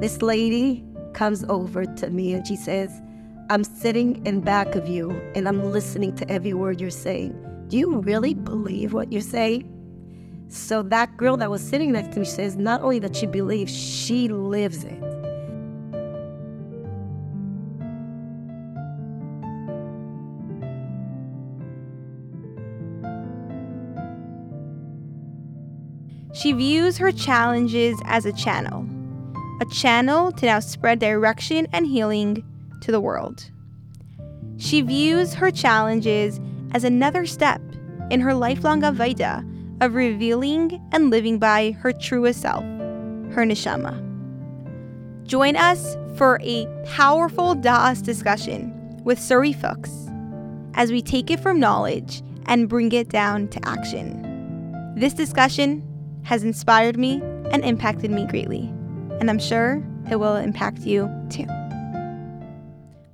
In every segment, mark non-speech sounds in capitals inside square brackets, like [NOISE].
This lady comes over to me and she says, I'm sitting in back of you and I'm listening to every word you're saying. Do you really believe what you're saying? So that girl that was sitting next to me says not only that she believes, she lives it. She views her challenges as a channel, a channel to now spread direction and healing to the world. She views her challenges as another step in her lifelong Avodah of revealing and living by her truest self, her neshama. Join us for a powerful Da'as discussion with Sari Fuchs as we take it from knowledge and bring it down to action. This discussion has inspired me and impacted me greatly, and I'm sure it will impact you too.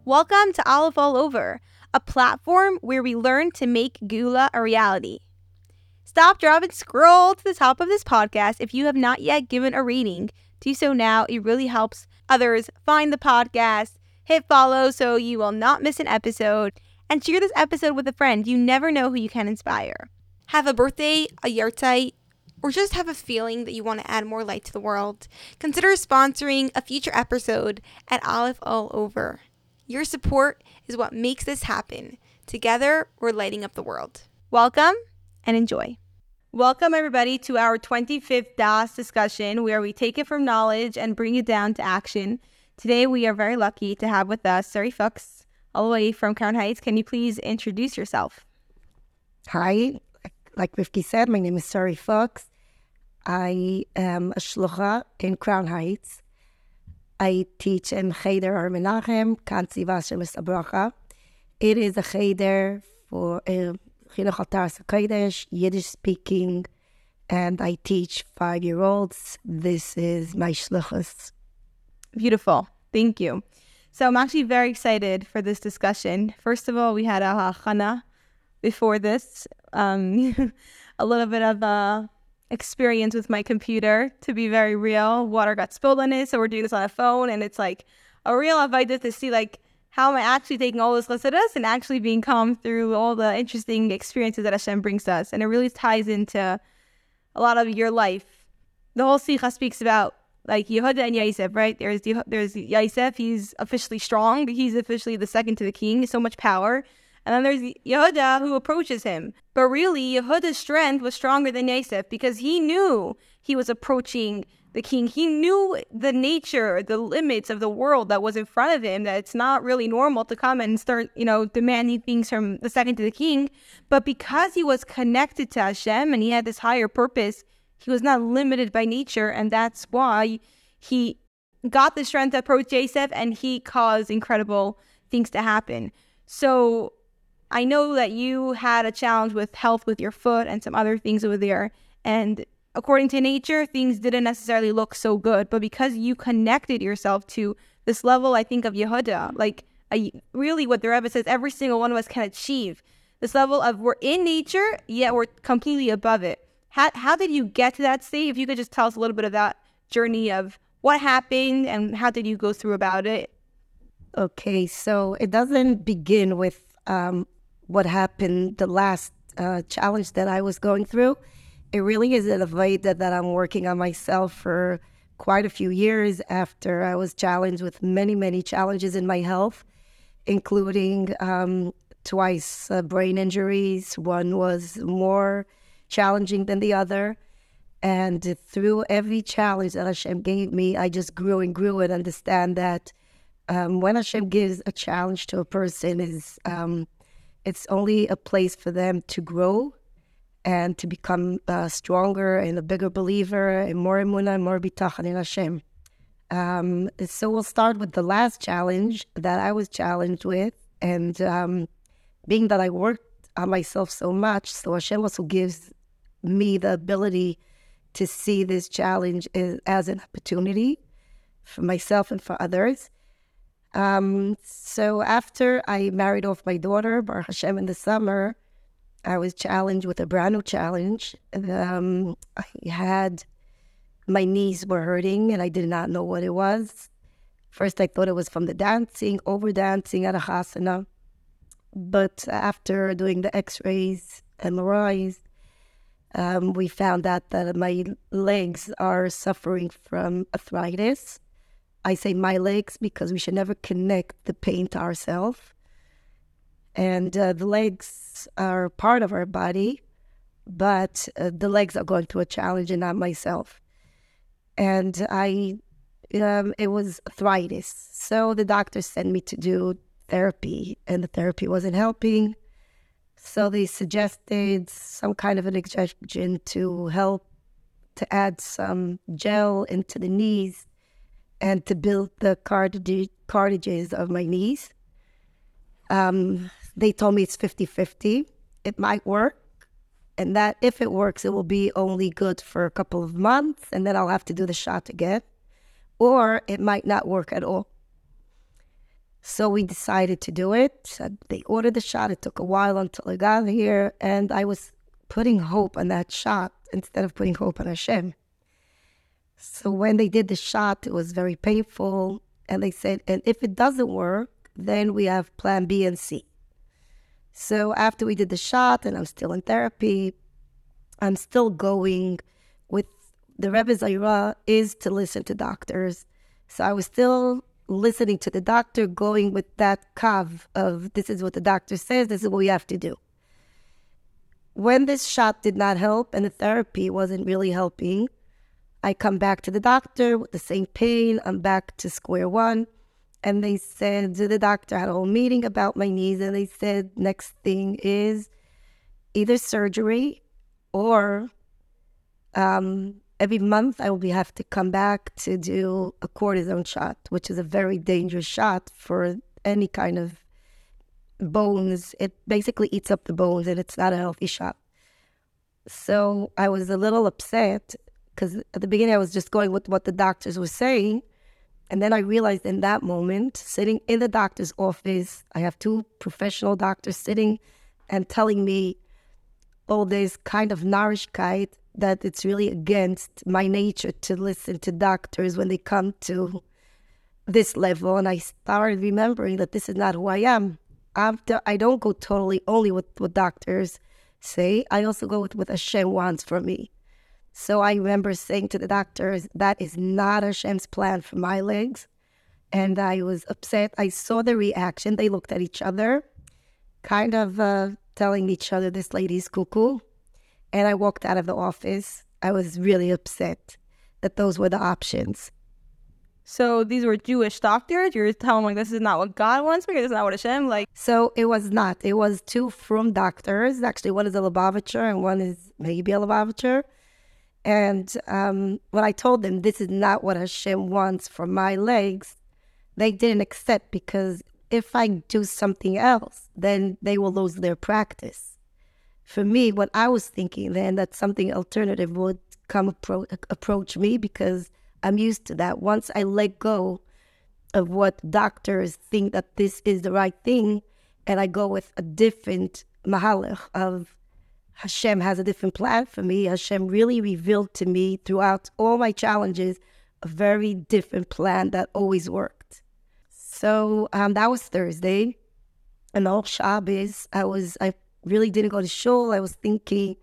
Welcome to Aleph All Over, a platform where we learn to make Geula a reality. Stop, drop, and scroll to the top of this podcast if you have not yet given a rating. Do so now. It really helps others find the podcast. Hit follow so you will not miss an episode. And share this episode with a friend. You never know who you can inspire. Have a birthday, a yahrzeit, or just have a feeling that you want to add more light to the world, consider sponsoring a future episode at Alef All Over. Your support is what makes this happen. Together, we're lighting up the world. Welcome and enjoy. Welcome, everybody, to our 25th Da'as discussion where we take it from knowledge and bring it down to action. Today, we are very lucky to have with us Sari Fuchs, all the way from Crown Heights. Can you please introduce yourself? Hi, like Rivki said, my name is Sari Fuchs. I am a shlucha in Crown Heights. I teach in Cheder Or Menachem, Kansi Vashem Abracha. It is a Cheder for um, Chinuch Altar Kodesh, Yiddish speaking, and I teach five year olds. This is my shluchas. Beautiful. Thank you. So I'm actually very excited for this discussion. First of all, we had a hachana before this, um, [LAUGHS] a little bit of a experience with my computer to be very real. Water got spilled on it, so we're doing this on a phone, and it's like a real avodah to see like how am I actually taking all this chassidus and actually being calm through all the interesting experiences that Hashem brings us, and it really ties into a lot of your life. The whole Sikha speaks about like Yehuda and Yosef, right? There's there's Yosef, he's officially strong, he's officially the second to the king, so much power. And then there's Yehuda who approaches him. But really, Yehuda's strength was stronger than Yosef because he knew he was approaching the king. He knew the nature, the limits of the world that was in front of him, that it's not really normal to come and start, you know, demanding things from the second to the king. But because he was connected to Hashem and he had this higher purpose, he was not limited by nature. And that's why he got the strength to approach Yosef and he caused incredible things to happen. So I know that you had a challenge with health with your foot and some other things over there. And according to nature, things didn't necessarily look so good. But because you connected yourself to this level, I think, of Yehuda, like really what the Rebbe says every single one of us can achieve this level of we're in nature, yet we're completely above it. How, how did you get to that state? If you could just tell us a little bit of that journey of what happened and how did you go through about it? Okay, so it doesn't begin with um, what happened, the last uh, challenge that I was going through. It really is an avodah that I'm working on myself for quite a few years after I was challenged with many, many challenges in my health, including um, twice uh, brain injuries. One was more challenging than the other. And through every challenge that Hashem gave me, I just grew and grew and understand that um, when Hashem gives a challenge to a person is um, it's only a place for them to grow and to become uh, stronger and a bigger believer and more emunah and more bitachon in Hashem. Um, so we'll start with the last challenge that I was challenged with, and um, being that I worked on myself so much, so Hashem also gives me the ability to see this challenge as an opportunity for myself and for others. Um, so after I married off my daughter, Baruch Hashem, in the summer, I was challenged with a brand new challenge. Um, I had my knees were hurting and I did not know what it was. First, I thought it was from the dancing, over dancing at a hasana. But after doing the x rays, and MRIs, um, we found out that my legs are suffering from arthritis. I say my legs because we should never connect the pain to ourselves. And uh, the legs are part of our body, but uh, the legs are going through a challenge and not myself. And I, um, it was arthritis. So the doctor sent me to do therapy, and the therapy wasn't helping. So they suggested some kind of an injection to help to add some gel into the knees and to build the cartilages of my knees. Um, they told me it's 50 50. It might work. And that if it works, it will be only good for a couple of months and then I'll have to do the shot again. Or it might not work at all. So we decided to do it. They ordered the shot. It took a while until I got here. And I was putting hope on that shot instead of putting hope on Hashem. So when they did the shot, it was very painful. And they said, and if it doesn't work, then we have plan B and C. So after we did the shot, and I'm still in therapy, I'm still going with the Rebbe Zaira is to listen to doctors. So I was still listening to the doctor, going with that kav of this is what the doctor says, this is what we have to do. When this shot did not help and the therapy wasn't really helping, I come back to the doctor with the same pain. I'm back to square one. And they said, the doctor had a whole meeting about my knees, and they said, next thing is either surgery or um, every month I will have to come back to do a cortisone shot, which is a very dangerous shot for any kind of bones. It basically eats up the bones, and it's not a healthy shot. So I was a little upset because at the beginning I was just going with what the doctors were saying. And then I realized in that moment, sitting in the doctor's office, I have two professional doctors sitting and telling me all this kind of narishkeit that it's really against my nature to listen to doctors when they come to this level. And I started remembering that this is not who I am. After I don't go totally only with what doctors say, I also go with what Hashem wants for me. So I remember saying to the doctors, that is not Hashem's plan for my legs. And I was upset. I saw the reaction. They looked at each other, kind of uh, telling each other, this lady's cuckoo. And I walked out of the office. I was really upset that those were the options. So these were Jewish doctors. You're telling them like this is not what God wants me. This is not what Hashem like. So it was not. It was two from doctors. Actually, one is a Lubavitcher and one is maybe a Lubavitcher. And um, when I told them this is not what Hashem wants for my legs, they didn't accept because if I do something else, then they will lose their practice. For me, what I was thinking then that something alternative would come appro- approach me because I'm used to that. Once I let go of what doctors think that this is the right thing, and I go with a different mahalach of Hashem has a different plan for me. Hashem really revealed to me throughout all my challenges a very different plan that always worked. So um, that was Thursday. And all Shabbos, I was, I really didn't go to shul. I was thinking,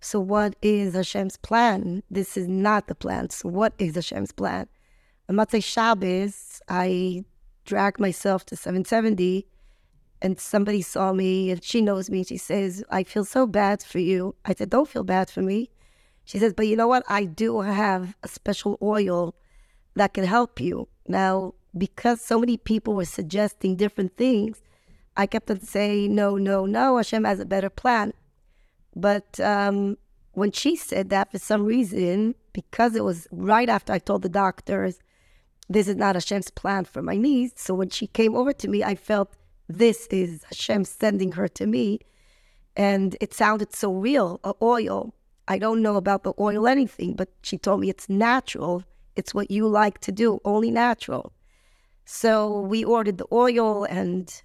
so what is Hashem's plan? This is not the plan. So what is Hashem's plan? On Motzei Shabbos, I dragged myself to 770 and somebody saw me and she knows me. She says, I feel so bad for you. I said, Don't feel bad for me. She says, But you know what? I do have a special oil that can help you. Now, because so many people were suggesting different things, I kept on saying, No, no, no, Hashem has a better plan. But um, when she said that, for some reason, because it was right after I told the doctors, this is not Hashem's plan for my knees. So when she came over to me, I felt this is Hashem sending her to me. And it sounded so real, oil. I don't know about the oil anything, but she told me it's natural. It's what you like to do, only natural. So we ordered the oil and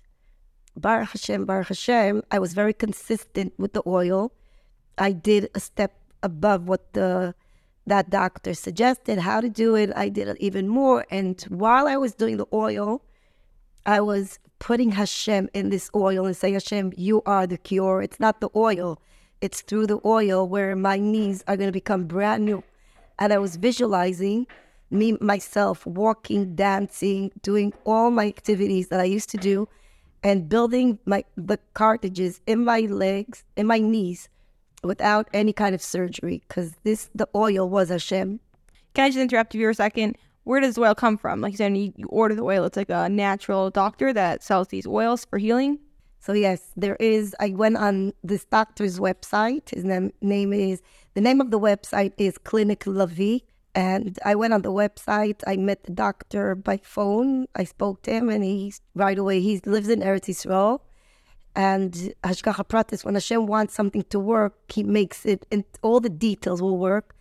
Baruch Hashem, Baruch Hashem, I was very consistent with the oil. I did a step above what the that doctor suggested how to do it. I did it even more. And while I was doing the oil, I was putting Hashem in this oil and saying, Hashem, you are the cure. It's not the oil, it's through the oil where my knees are going to become brand new. And I was visualizing me, myself, walking, dancing, doing all my activities that I used to do and building my the cartilages in my legs, in my knees without any kind of surgery because this the oil was Hashem. Can I just interrupt you for a second? Where does the oil come from? Like you said, you, you order the oil. It's like a natural doctor that sells these oils for healing. So yes, there is. I went on this doctor's website. His name, name is the name of the website is Clinic Lavi, and I went on the website. I met the doctor by phone. I spoke to him, and he right away he lives in Eretz Yisrael. And Hashgacha Pratis, when Hashem wants something to work, He makes it, and all the details will work.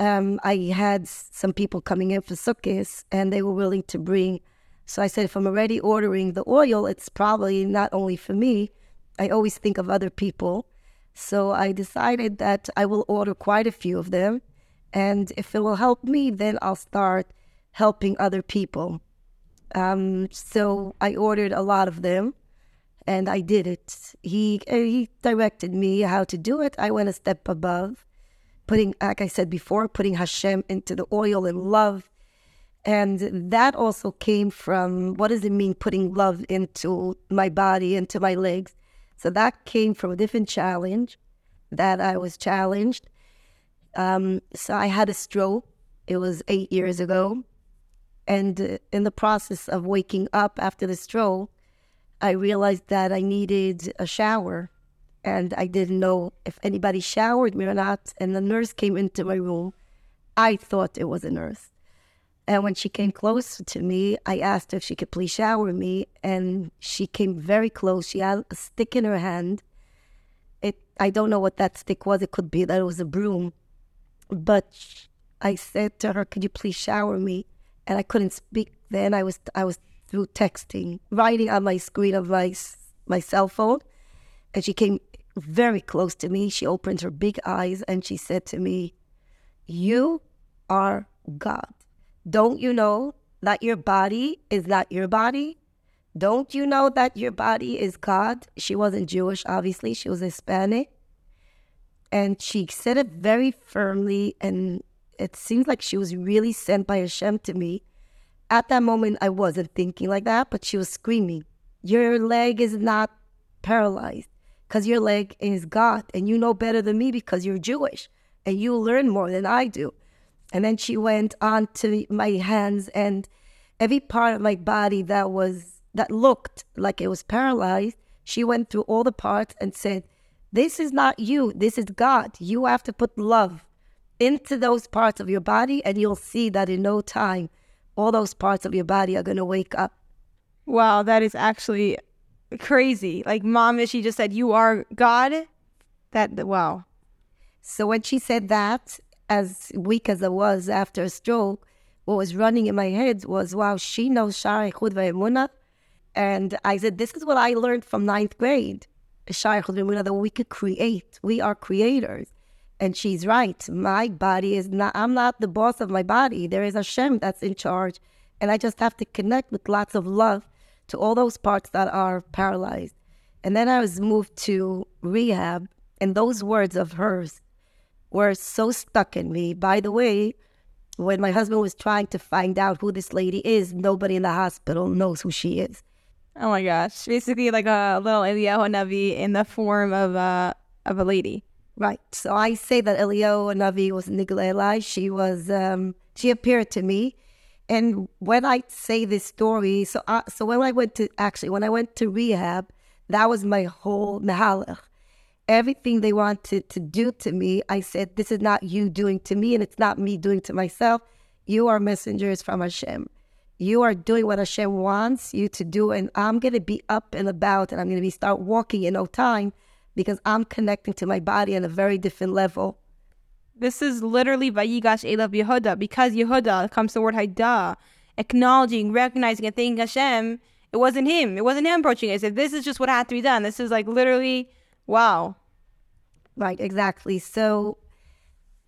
Um, I had some people coming in for Sukkos, and they were willing to bring. So I said, if I'm already ordering the oil, it's probably not only for me. I always think of other people. So I decided that I will order quite a few of them. And if it will help me, then I'll start helping other people. Um, so I ordered a lot of them and I did it. He he directed me how to do it. I went a step above, putting, like I said before, putting Hashem into the oil and love, and that also came from what does it mean putting love into my body, into my legs. So that came from a different challenge that I was challenged. Um, so I had a stroke. It was eight years ago, and uh, in the process of waking up after the stroke I realized that I needed a shower and I didn't know if anybody showered me or not. And the nurse came into my room. I thought it was a nurse. And when she came close to me, I asked her if she could please shower me. And she came very close. She had a stick in her hand. It I don't know what that stick was. It could be that it was a broom. But I said to her, Could you please shower me? And I couldn't speak then. I was I was through texting, writing on my screen of my my cell phone. And she came very close to me. She opened her big eyes and she said to me, You are God. Don't you know that your body is not your body? Don't you know that your body is God? She wasn't Jewish, obviously, she was Hispanic. And she said it very firmly, and it seems like she was really sent by Hashem to me at that moment, I wasn't thinking like that, but she was screaming, Your leg is not paralyzed because your leg is God. And you know better than me because you're Jewish and you learn more than I do. And then she went on to my hands and every part of my body that was, that looked like it was paralyzed. She went through all the parts and said, This is not you. This is God. You have to put love into those parts of your body, and you'll see that in no time all those parts of your body are going to wake up. Wow, that is actually crazy. Like mom, she just said, "You are God." That wow. So when she said that, as weak as I was after a stroke, what was running in my head was, "Wow, she knows Shaar HaYichud And I said, "This is what I learned from ninth grade." Shaar HaYichud that we could create. We are creators. And she's right. My body is not, I'm not the boss of my body. There is Hashem that's in charge. And I just have to connect with lots of love to all those parts that are paralyzed. And then I was moved to rehab, and those words of hers were so stuck in me. By the way, when my husband was trying to find out who this lady is, nobody in the hospital knows who she is. Oh my gosh! Basically, like a little Eliyahu Navi in the form of a of a lady. Right. So I say that Eliyahu Navi was Nigla She was, um, she appeared to me. And when I say this story, so I, so when I went to, actually, when I went to rehab, that was my whole mehalach. Everything they wanted to do to me, I said, this is not you doing to me, and it's not me doing to myself. You are messengers from Hashem. You are doing what Hashem wants you to do, and I'm going to be up and about, and I'm going to be start walking in no time because I'm connecting to my body on a very different level. This is literally Vayigash Elav Yehuda because Yehuda comes the word Haida, acknowledging, recognizing, and thanking Hashem. It wasn't him. It wasn't him approaching it. I said, this is just what had to be done. This is like literally, wow. Right, exactly. So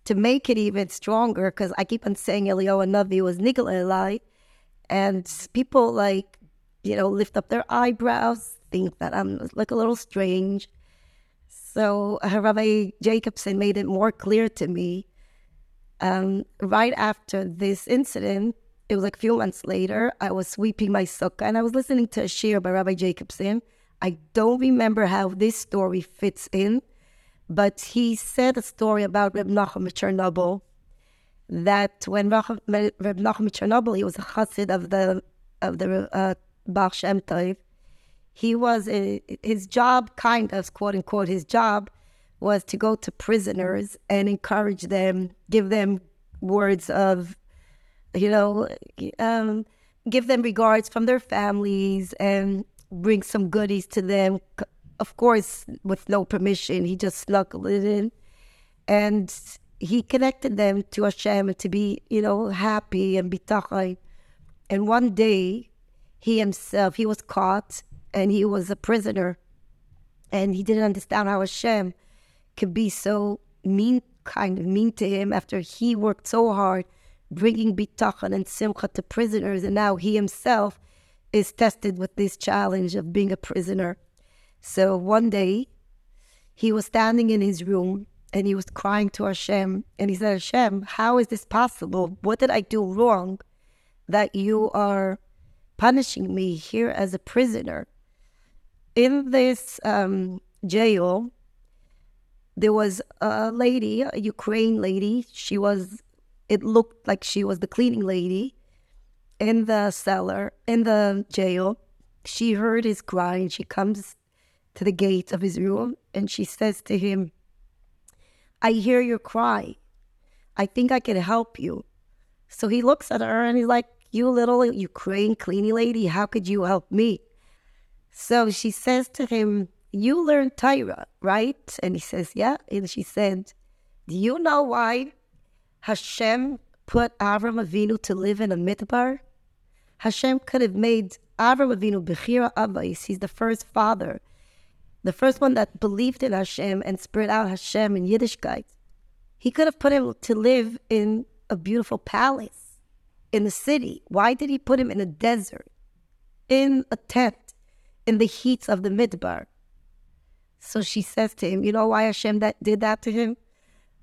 to make it even stronger, because I keep on saying Eliyahu Navi was Nigel Eli, and people like, you know, lift up their eyebrows, think that I'm like a little strange. So uh, Rabbi Jacobson made it more clear to me. Um, right after this incident, it was like a few months later, I was sweeping my sukkah and I was listening to a shiur by Rabbi Jacobson. I don't remember how this story fits in, but he said a story about Reb Nachum Chernobyl. That when Reb Nachum Chernobyl, he was a chassid of the of the uh, Baal Shem Tov. He was a, his job, kind of quote unquote, his job was to go to prisoners and encourage them, give them words of, you know, um, give them regards from their families and bring some goodies to them. Of course, with no permission, he just snuck it in. And he connected them to Hashem to be, you know, happy and bitachon. And one day, he himself, he was caught and he was a prisoner. And he didn't understand how Hashem could be so mean, kind of mean to him after he worked so hard bringing bitachon and simcha to prisoners. And now he himself is tested with this challenge of being a prisoner. So one day, he was standing in his room and he was crying to Hashem. And he said, Hashem, how is this possible? What did I do wrong that you are punishing me here as a prisoner? In this um, jail, there was a lady, a Ukraine lady. She was, it looked like she was the cleaning lady in the cellar, in the jail. She heard his cry and She comes to the gate of his room and she says to him, I hear your cry. I think I can help you. So he looks at her and he's like, You little Ukraine cleaning lady, how could you help me? So she says to him, You learned Torah, right? And he says, Yeah. And she said, Do you know why Hashem put Avram Avinu to live in a midbar? Hashem could have made Avram Avinu Bechira Avais. He's the first father, the first one that believed in Hashem and spread out Hashem in Yiddishkeit. He could have put him to live in a beautiful palace in the city. Why did he put him in a desert, in a tent, in the heat of the midbar? So she says to him, You know why Hashem that did that to him?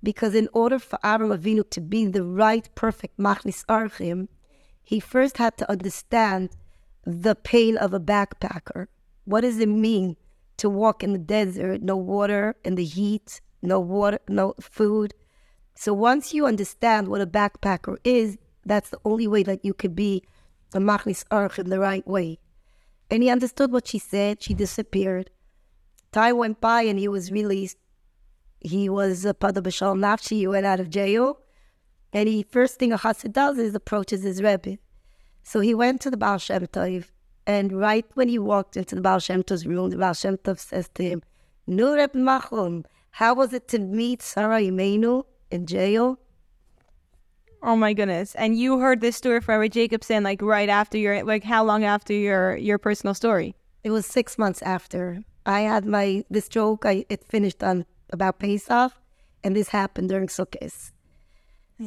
Because in order for Avram Avinu to be the right, perfect Machnis Orchim, he first had to understand the pain of a backpacker. What does it mean to walk in the desert, no water, in the heat, no water, no food? So once you understand what a backpacker is, that's the only way that you could be a machnis arch in the right way. And he understood what she said. She disappeared. Time went by and he was released. He was a pada b'shal nafshi. He went out of jail. And he first thing a chassid does is approaches his rebbe. So he went to the Baal Shem Tov, and right when he walked into the Baal Shem Tov's room, the Baal Shem Tov says to him, Nu Reb Nachum, how was it to meet Sarah Imenu in jail? Oh my goodness! And you heard this story from Rabbi Jacobson like right after your like how long after your your personal story? It was six months after I had my this joke. I it finished on about Pesach, and this happened during Sukkot.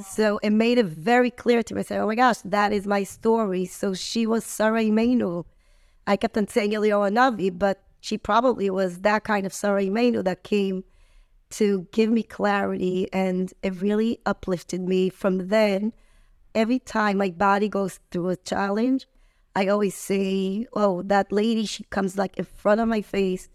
So it made it very clear to me. I said, oh my gosh, that is my story. So she was Sarah Imenu. I kept on saying Eliyahu Navi, but she probably was that kind of Sarah Imenu that came to give me clarity and it really uplifted me. From then, every time my body goes through a challenge, I always say, oh, that lady, she comes like in front of my face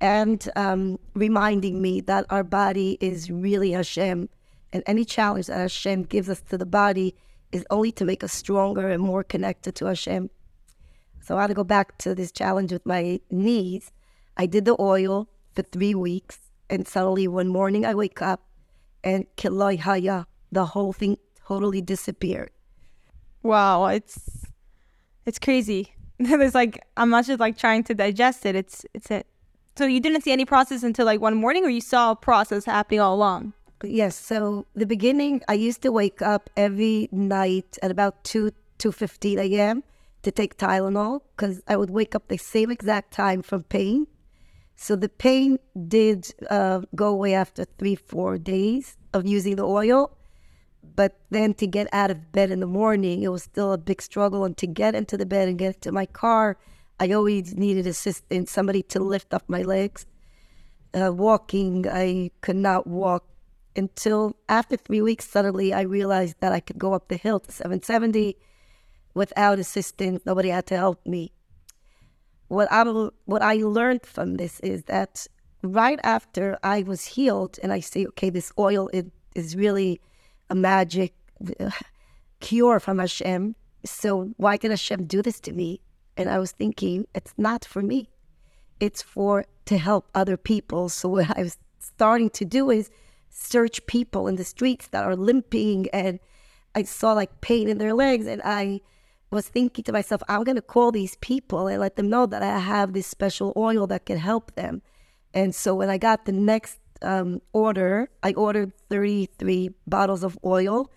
and um, reminding me that our body is really Hashem and any challenge that Hashem gives us to the body is only to make us stronger and more connected to Hashem. So I had to go back to this challenge with my knees. I did the oil for three weeks, and suddenly one morning I wake up and kiloi haya, the whole thing totally disappeared. Wow, it's it's crazy. [LAUGHS] There's like I'm not just like trying to digest it. It's it's it. So you didn't see any process until like one morning, or you saw a process happening all along. Yes. So the beginning, I used to wake up every night at about two two fifteen a.m. to take Tylenol because I would wake up the same exact time from pain, So the pain did uh, go away after three, four days of using the oil. But then to get out of bed in the morning, it was still a big struggle. And to get into the bed and get into my car, I always needed assistance, somebody to lift up my legs. Uh, walking, I could not walk until after three weeks. Suddenly, I realized that I could go up the hill to 770 without assistance. Nobody had to help me. What I what I learned from this is that right after I was healed, and I say, okay, this oil it, is really a magic [LAUGHS] cure from Hashem. So why did Hashem do this to me? And I was thinking, it's not for me. It's for to help other people. So what I was starting to do is search people in the streets that are limping and I saw like pain in their legs and I was thinking to myself, I'm going to call these people and let them know that I have this special oil that can help them. And so when I got the next um, order, I ordered 33 bottles of oil.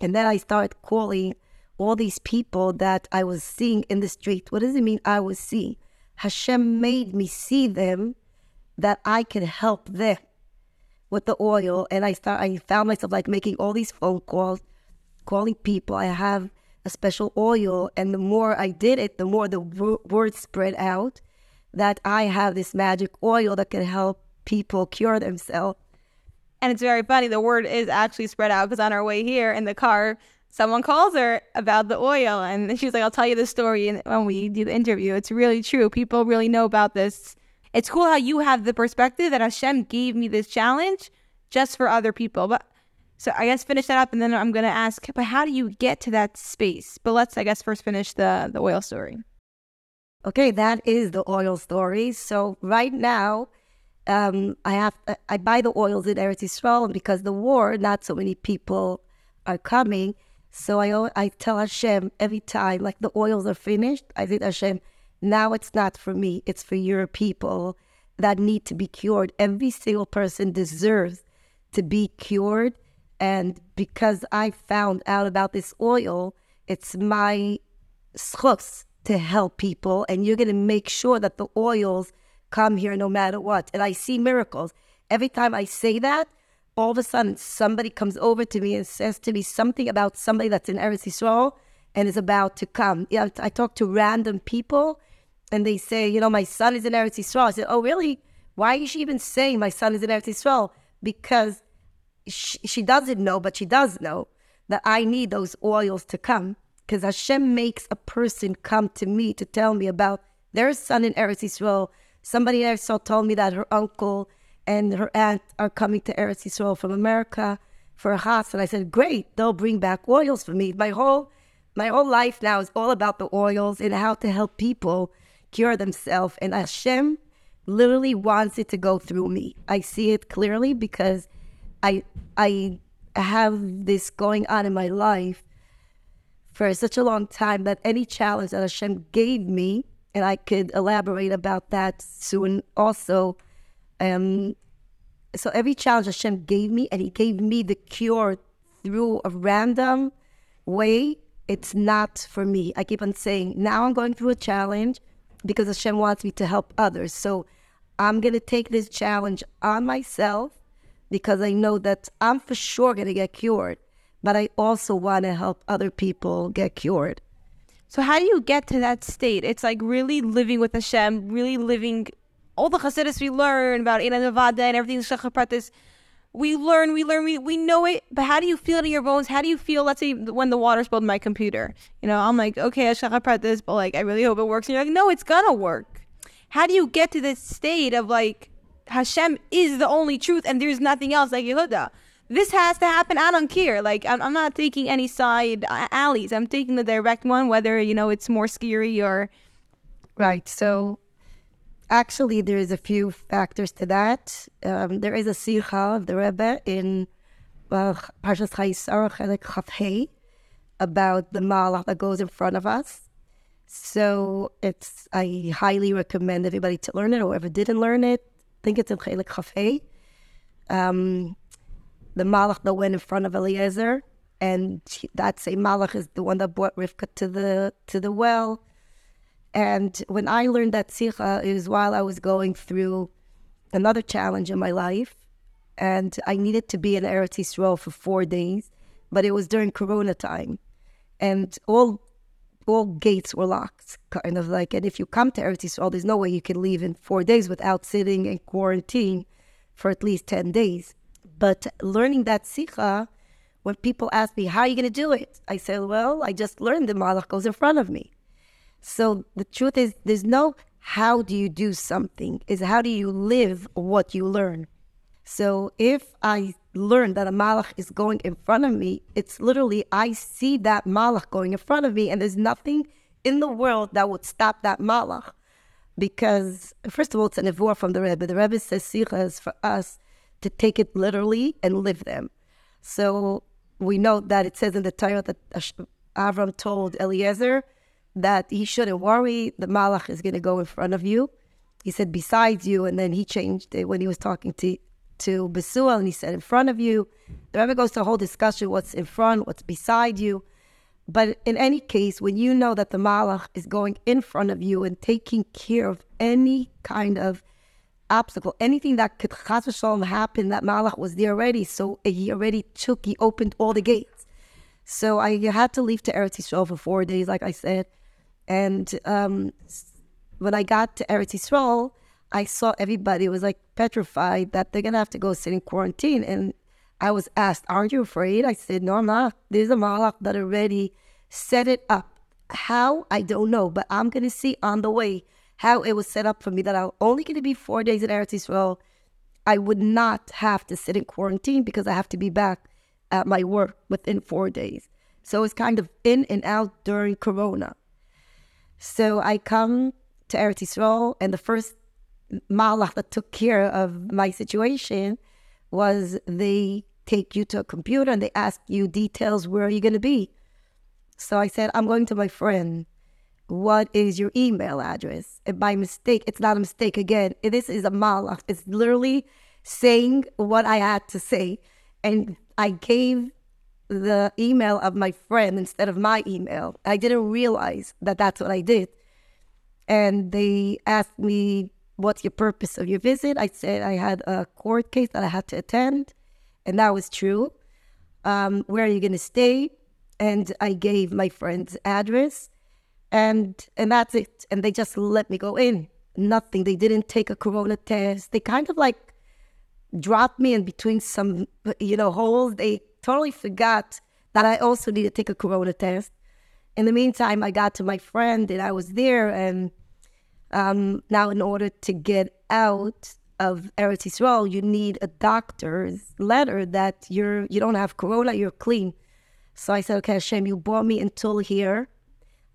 And then I started calling all these people that I was seeing in the street. What does it mean I was seeing? Hashem made me see them that I can help them with the oil. And I start I found myself like making all these phone calls, calling people. I have a special oil. And the more I did it, the more the word spread out that I have this magic oil that can help people cure themselves. And it's very funny. The word is actually spread out because on our way here in the car, someone calls her about the oil. And she's like, I'll tell you the story And when we do the interview. It's really true. People really know about this. It's cool how you have the perspective that Hashem gave me this challenge just for other people. But so I guess finish that up, and then I'm gonna ask, but how do you get to that space? But let's, I guess, first finish the the oil story. Okay, that is the oil story. So right now, um, I have I buy the oils in Eretz Yisrael, and because the war, not so many people are coming. So I I tell Hashem every time, like the oils are finished. I think Hashem, now it's not for me; it's for your people that need to be cured. Every single person deserves to be cured and because I found out about this oil, it's my zchus to help people. And you're going to make sure that the oils come here no matter what. And I see miracles. Every time I say that, all of a sudden somebody comes over to me and says to me something about somebody that's in Eretz Yisrael and is about to come. Yeah, I talk to random people and they say, you know, my son is in Eretz Yisrael. I said, oh, really? Why is she even saying my son is in Eretz Yisrael? Because she, she doesn't know, but she does know that I need those oils to come because Hashem makes a person come to me to tell me about their son in Eretz Yisrael. Somebody Eretz Yisrael told me that her uncle and her aunt are coming to Eretz Yisrael from America for a house, and I said, "Great, they'll bring back oils for me." My whole my whole life now is all about the oils and how to help people cure themselves, and Hashem literally wants it to go through me. I see it clearly because I I have this going on in my life for such a long time that any challenge that Hashem gave me, and I could elaborate about that soon also. Um, so every challenge Hashem gave me, and He gave me the cure through a random way. It's not for me. I keep on saying, now I'm going through a challenge because Hashem wants me to help others. So I'm going to take this challenge on myself because I know that I'm for sure going to get cured, but I also want to help other people get cured. So how do you get to that state? It's like really living with Hashem, really living all the chassidus we learn about Ina Nevada and everything Shachapratis. We learn, we learn, we, we know it, but how do you feel it in your bones? How do you feel, let's say, when the water spilled my computer? You know, I'm like, okay, I Shachapratis, but like, I really hope it works. And you're like, no, it's gonna work. How do you get to this state of like, Hashem is the only truth and there's nothing else like Yehuda. This has to happen. I don't care. Like I'm, I'm not taking any side alleys. I'm taking the direct one, whether you know it's more scary or. Right. So, actually, there is a few factors to that. Um, there is a sikha of the Rebbe in uh, Parshas Chayisar Chelik Chafhei about the malach that goes in front of us. So it's I highly recommend everybody to learn it, or whoever didn't learn it, think it's in Chelik Chafei. Um, the Malach that went in front of Eliezer, and that same Malach is the one that brought Rivka to the to the well. And when I learned that Sikha, it was while I was going through another challenge in my life, and I needed to be in Eretz Yisrael for four days, but it was during Corona time, and all all gates were locked, kind of like. And if you come to Eretz Yisrael, there's no way you can leave in four days without sitting in quarantine for at least ten days. But learning that sikha, when people ask me, "How are you going to do it?" I say, "Well, I just learned the malach goes in front of me." So the truth is, there's no how do you do something, is how do you live what you learn. So if I learn that a malach is going in front of me, it's literally I see that malach going in front of me, and there's nothing in the world that would stop that malach. Because first of all, it's an nevuah from the Rebbe. The Rebbe says sikha is for us to take it literally and live them. So we know that it says in the Torah that Avram told Eliezer that he shouldn't worry. The malach is going to go in front of you. He said besides you, and then he changed it when he was talking to to Besuel, and he said in front of you. The Rebbe goes to a whole discussion what's in front, what's beside you. But in any case, when you know that the malach is going in front of you and taking care of any kind of obstacle, anything that could chas happen, that malach was there already. So he already took, he opened all the gates. So I had to leave to Eretz Yisrael for four days, like I said. And um, when I got to Eretz Yisrael, I saw everybody was like petrified that they're gonna have to go sit in quarantine. And I was asked, "Aren't you afraid?" I said, "No, I'm not. There's a malach that already set it up. How I don't know, but I'm gonna see on the way how it was set up for me that I'm only gonna be four days in Eretz Yisrael. I would not have to sit in quarantine because I have to be back at my work within four days. So it's kind of in and out during Corona. So I come to Eretz Yisrael, and the first malach that took care of my situation was they take you to a computer and they ask you details where are you going to be? So i said i'm going to my friend. What is your email address? And by mistake it's not a mistake again. This is a malach it's literally saying what i had to say. And i gave the email of my friend instead of my email. I didn't realize that that's what i did. And they asked me what's your purpose of your visit? I said I had a court case that I had to attend, and that was true. Um, where are you going to stay? And I gave my friend's address, and and that's it. And they just let me go in. Nothing. They didn't take a corona test. They kind of like dropped me in between some you know holes. They totally forgot that I also need to take a corona test. In the meantime, I got to my friend and I was there and um, now, in order to get out of Eretz Yisrael, you need a doctor's letter that you're you don't have corona, you're clean. So I said, okay, Hashem, you brought me until here.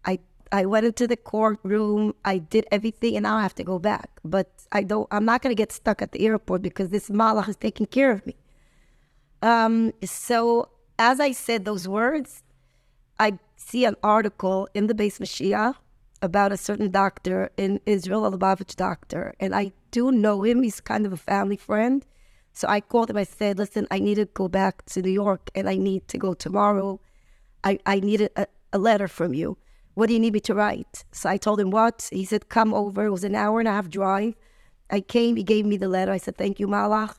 I I went into the courtroom. I did everything, and now I have to go back. But I don't. I'm not going to get stuck at the airport because this malach is taking care of me. Um. So as I said those words, I see an article in the Beis Mashiach about a certain doctor in Israel, a Lubavitch doctor, and I do know him. He's kind of a family friend. So I called him. I said, "Listen, I need to go back to New York, and I need to go tomorrow. I I needed a, a letter from you. What do you need me to write?" So I told him what. He said, "Come over." It was an hour and a half drive. I came. He gave me the letter. I said, "Thank you, Malach.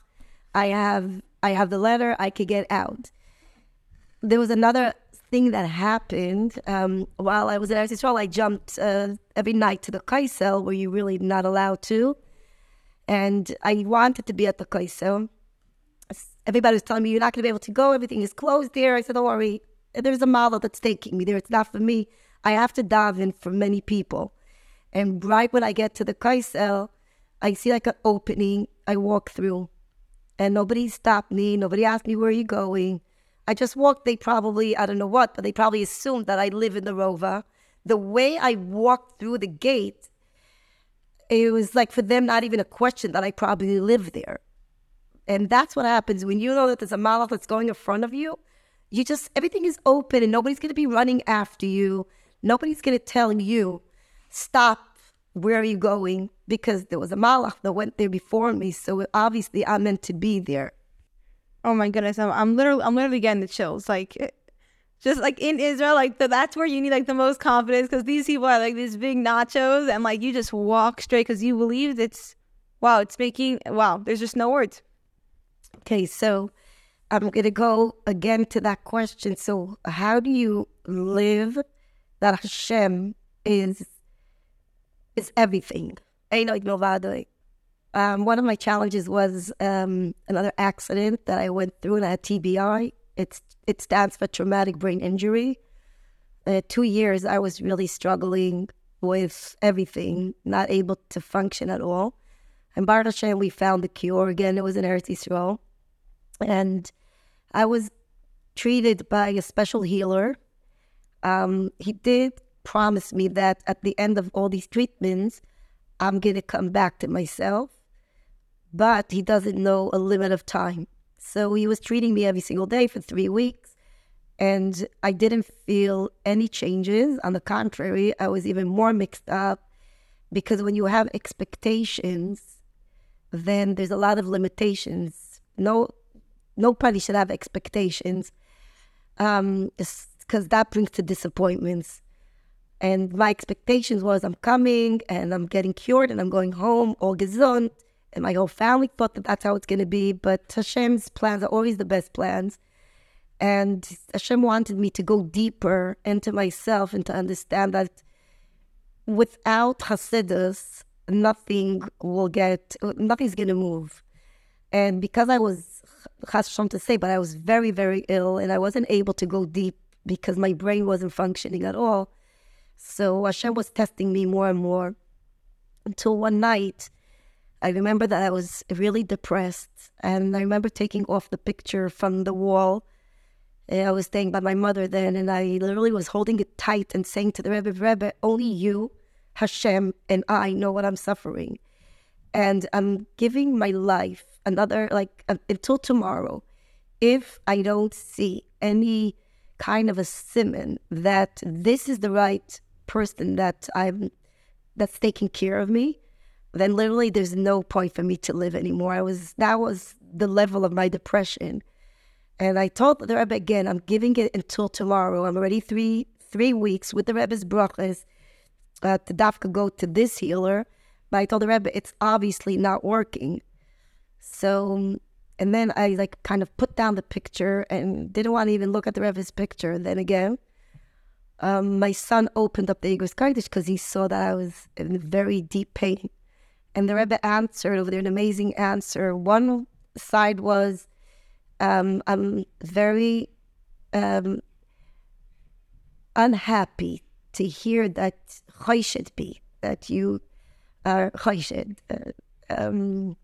I have I have the letter. I could get out." There was another thing that happened um, while I was in Eretz Yisrael. I jumped uh, every night to the kaisel where you're really not allowed to. And I wanted to be at the kaisel. Everybody was telling me, you're not going to be able to go. Everything is closed there. I said, don't worry. There's a model that's taking me there. It's not for me. I have to daven for many people. And right when I get to the kaisel, I see like an opening. I walk through. And nobody stopped me. Nobody asked me, where are you going? I just walked. They probably, I don't know what, but they probably assumed that I live in the Rova. The way I walked through the gate, it was like for them not even a question that I probably live there. And that's what happens when you know that there's a malach that's going in front of you. You just, everything is open and nobody's going to be running after you. Nobody's going to tell you, stop, where are you going? Because there was a malach that went there before me. So obviously I'm meant to be there. Oh my goodness, I'm, I'm literally I'm literally getting the chills. Like just like in Israel, like the, that's where you need like the most confidence because these people are like these big nachos and like you just walk straight because you believe it's Wow, it's making wow. There's just no words. Okay, so I'm gonna go again to that question. So, how do you live that Hashem is is everything? Um, one of my challenges was um, another accident that I went through, and I had TBI. It's it stands for traumatic brain injury. Uh, two years, I was really struggling with everything, not able to function at all. And Baruch we found the cure. Again, it was in Eretz Yisrael. And I was treated by a special healer. Um, he did promise me that at the end of all these treatments, I'm going to come back to myself. But he doesn't know a limit of time. So he was treating me every single day for three weeks. And I didn't feel any changes. On the contrary, I was even more mixed up because when you have expectations, then there's a lot of limitations. No, nobody should have expectations, um, because that brings to disappointments. And my expectations was I'm coming and I'm getting cured and I'm going home, all gesund. And my whole family thought that that's how it's going to be. But Hashem's plans are always the best plans. And Hashem wanted me to go deeper into myself and to understand that without Hasidus, nothing will get, nothing's going to move. And because I was, Hashem to say, but I was very, very ill and I wasn't able to go deep because my brain wasn't functioning at all. So Hashem was testing me more and more until one night, I remember that I was really depressed. And I remember taking off the picture from the wall. Eh, I was staying by my mother then, and I literally was holding it tight and saying to the Rebbe, Rebbe, only you Hashem and I know what I'm suffering. And I'm giving my life another, like, until tomorrow. If I don't see any kind of a simon that this is the right person that I'm, that's taking care of me, then literally there's no point for me to live anymore. I was, that was the level of my depression. And I told the Rebbe again, I'm giving it until tomorrow. I'm already three, three weeks with the Rebbe's brachas uh, to dafka go to this healer, but I told the Rebbe it's obviously not working. So, and then I like kind of put down the picture and didn't want to even look at the Rebbe's picture. And then again, um, my son opened up the Igros Kodesh because he saw that I was in very deep pain. And the Rebbe answered over there an amazing answer. One side was, um, I'm very um, unhappy to hear that should be that you are choshed, uh, um,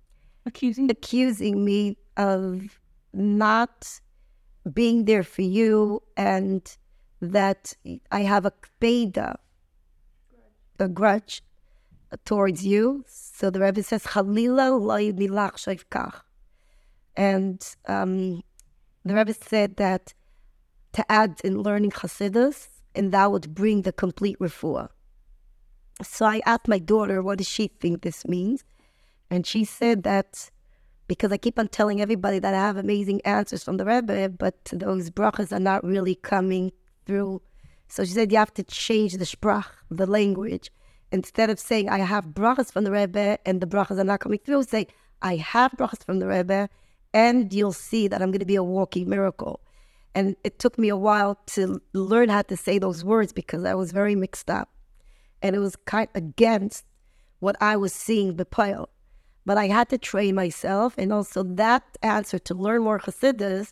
accusing accusing me of not being there for you and that I have a kpeda, a grudge towards you. So the Rebbe says, Chalila milach And um, the Rebbe said that to add in learning Hasidus, and that would bring the complete refuah. So I asked my daughter, what does she think this means? And she said that because I keep on telling everybody that I have amazing answers from the Rebbe, but those brachas are not really coming through. So she said you have to change the sprach, the language. Instead of saying I have brachas from the Rebbe and the brachas are not coming through, say I have brachas from the Rebbe and you'll see that I'm going to be a walking miracle. And it took me a while to learn how to say those words because I was very mixed up. And it was kind of against what I was seeing pile. But I had to train myself. And also that answer to learn more Hasidus,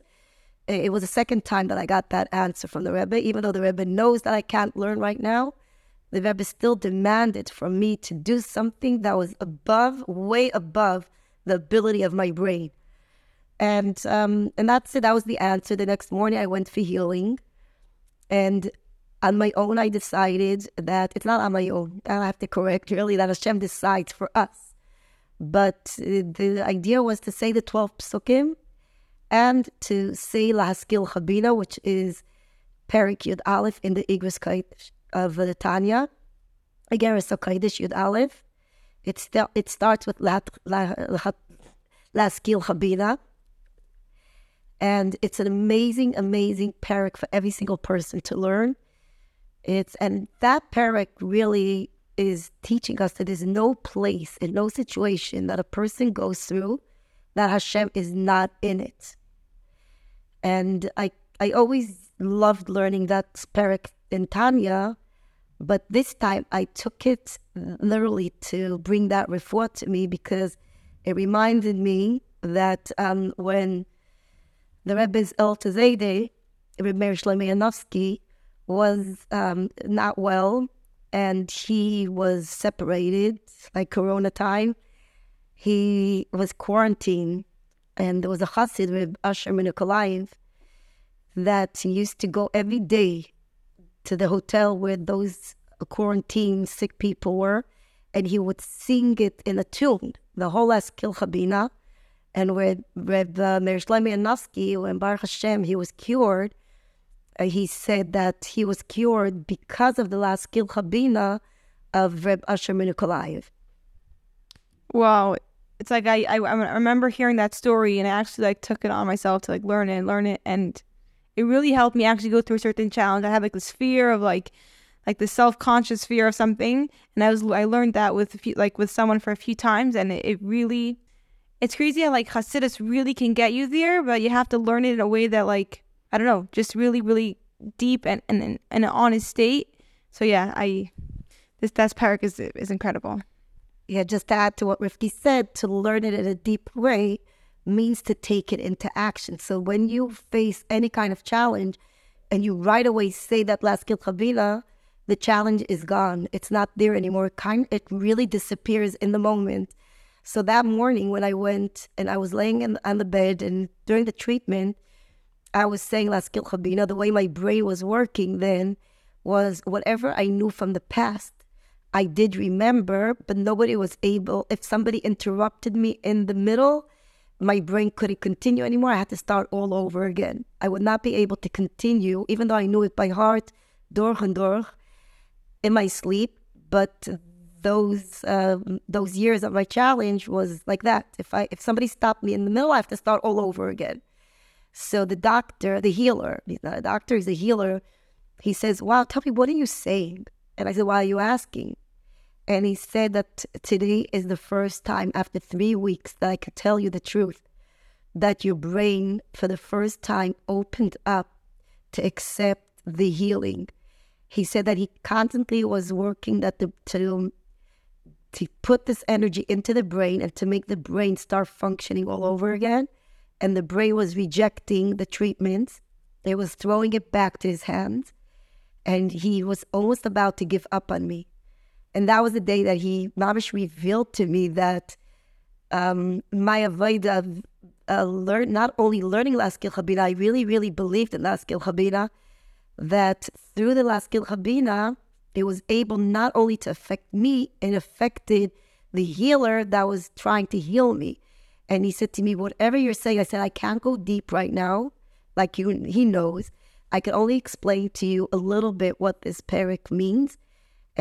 it was the second time that I got that answer from the Rebbe. Even though the Rebbe knows that I can't learn right now, the Rebbe still demanded from me to do something that was above, way above the ability of my brain. And um, and that's it. That was the answer. The next morning, I went for healing, and on my own, I decided that it's not on my own. I have to correct really that Hashem decides for us. But uh, the idea was to say the twelve psukim, and to say Lahaskil Chabina, which is Perik Yud Aleph in the Igros Kodesh of the Tanya. Again, it's a Kodesh Yud Aleph. It, st- it starts with Lahaskil Chabina and it's an amazing, amazing parak for every single person to learn. It's and that parak really is teaching us that there's no place and no situation that a person goes through that Hashem is not in it. And I I always loved learning that parak in Tanya, but this time I took it literally to bring that refuah to me because it reminded me that um, when the Rebbe's El Tazede, Rebbe Shlomo Yanofsky, was um, not well and he was separated, like Corona time. He was quarantined, and there was a chassid with Asher Nikolaev that used to go every day to the hotel where those quarantined sick people were, and he would sing it in a tune, the whole Eskil Chabina. And with Reb uh, Meir Yanofsky, when Baruch Hashem, he was cured, uh, he said that he was cured because of the Lahaskil Chabina of Reb Asher Nikolaev. Wow. It's like I, I, I remember hearing that story and I actually like took it on myself to like learn it and learn it and it really helped me actually go through a certain challenge. I had like this fear of like like the self-conscious fear of something and I was I learned that with a few, like with someone for a few times and it, it really it's crazy how like Hasidus really can get you there, but you have to learn it in a way that like I don't know, just really, really deep and and in an honest state. So yeah, I this that's parak is is incredible. Yeah, just to add to what Rifki said, to learn it in a deep way means to take it into action. So when you face any kind of challenge and you right away say that Lahaskil Chabina, the challenge is gone. It's not there anymore. Kind it really disappears in the moment. So that morning when I went and I was laying in, on the bed and during the treatment, I was saying last Chabina, the way my brain was working then was whatever I knew from the past, I did remember, but nobody was able. If somebody interrupted me in the middle, my brain couldn't continue anymore. I had to start all over again. I would not be able to continue, even though I knew it by heart, door and door, in my sleep. But those uh, those years of my challenge was like that. If I if somebody stopped me in the middle, I have to start all over again. So the doctor, the healer, the doctor is a healer. He says, Wow, tell me, what are you saying? And I said, Why are you asking? And he said that today is the first time after three weeks that I could tell you the truth that your brain, for the first time, opened up to accept the healing. He said that he constantly was working that the, to to put this energy into the brain and to make the brain start functioning all over again and the brain was rejecting the treatment. It was throwing it back to his hands, and he was almost about to give up on me. And that was the day that he, Mamish, revealed to me that um, my avodah uh, learn not only learning Laskil Habina, I really, really believed in Laskil Habina, that through the Laskil Habina, it was able not only to affect me, it affected the healer that was trying to heal me. And he said to me, Whatever you're saying, I said, I can't go deep right now. Like you, he knows. I can only explain to you a little bit what this parak means.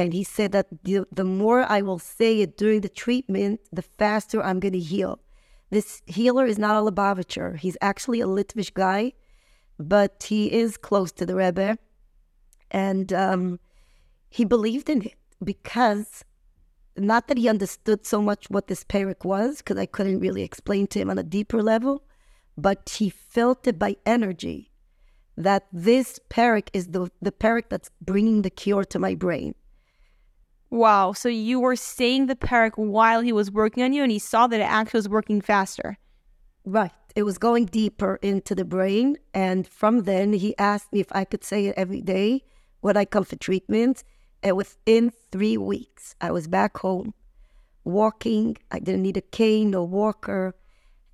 And he said that the, the more I will say it during the treatment, the faster I'm going to heal. This healer is not a Lubavitcher. He's actually a Litvish guy, but he is close to the Rebbe. And um, he believed in it because not that he understood so much what this parak was, because I couldn't really explain to him on a deeper level, but he felt it by energy that this parak is the, the parak that's bringing the cure to my brain. Wow. So you were saying the parak while he was working on you, and he saw that it actually was working faster. Right. It was going deeper into the brain. And from then, he asked me if I could say it every day when I come for treatment. And within three weeks, I was back home walking. I didn't need a cane or walker.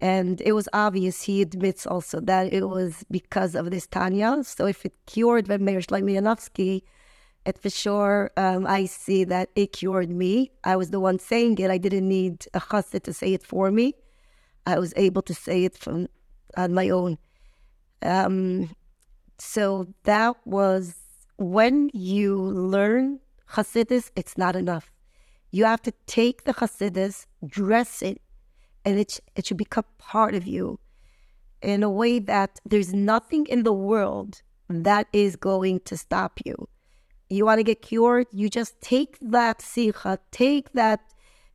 And it was obvious, he admits also that it was because of this Tanya. So if it cured Reb Meir Shlomo Yanofsky, it for sure, um, I see that it cured me. I was the one saying it. I didn't need a chassid to say it for me. I was able to say it from on my own. Um, so that was when you learn Hasidus, it's not enough. You have to take the Hasidus, dress it, and it, it should become part of you in a way that there's nothing in the world that is going to stop you. You want to get cured, you just take that sikha, take that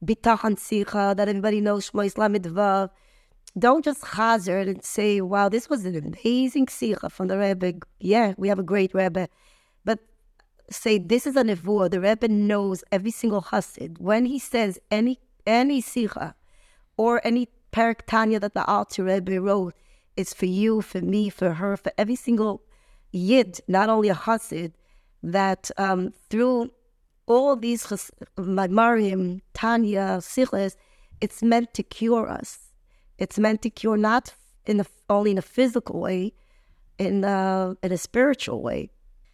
bitachon sikha that everybody knows, Shemos Lamed Vav. Don't just hazard and say, wow, this was an amazing sikha from the Rebbe. Yeah, we have a great Rebbe. But say, this is a nevuah. The Rebbe knows every single hasid. When he says any any sikha or any parak Tanya that the Alter Rebbe wrote, it's for you, for me, for her, for every single yid, not only a hasid, that um, through all these maamarim, Tanya, Sichles, it's meant to cure us. It's meant to cure not in only in a physical way, in a, in a spiritual way.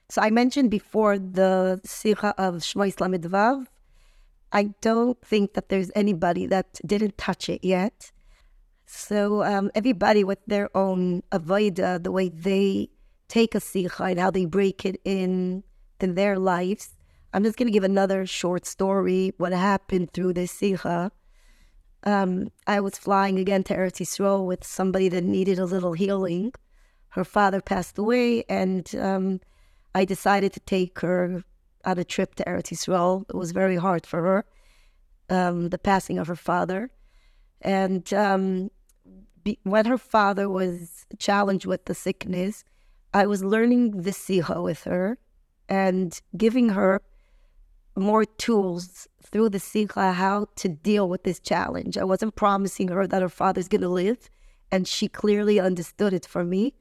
So I mentioned before the Sikha of Shemos Lamed. I don't think that there's anybody that didn't touch it yet. So um, everybody with their own avoida, the way they take a sikha and how they break it in in their lives. I'm just going to give another short story. What happened through this sikha? Um, I was flying again to Eretz Yisrael with somebody that needed a little healing. Her father passed away, and um, I decided to take her on a trip to Eretz Yisrael. It was very hard for her, um, the passing of her father. And um, be, when her father was challenged with the sickness, I was learning the Siha with her and giving her more tools through the Siha how to deal with this challenge. I wasn't promising her that her father's going to live, and she clearly understood it for me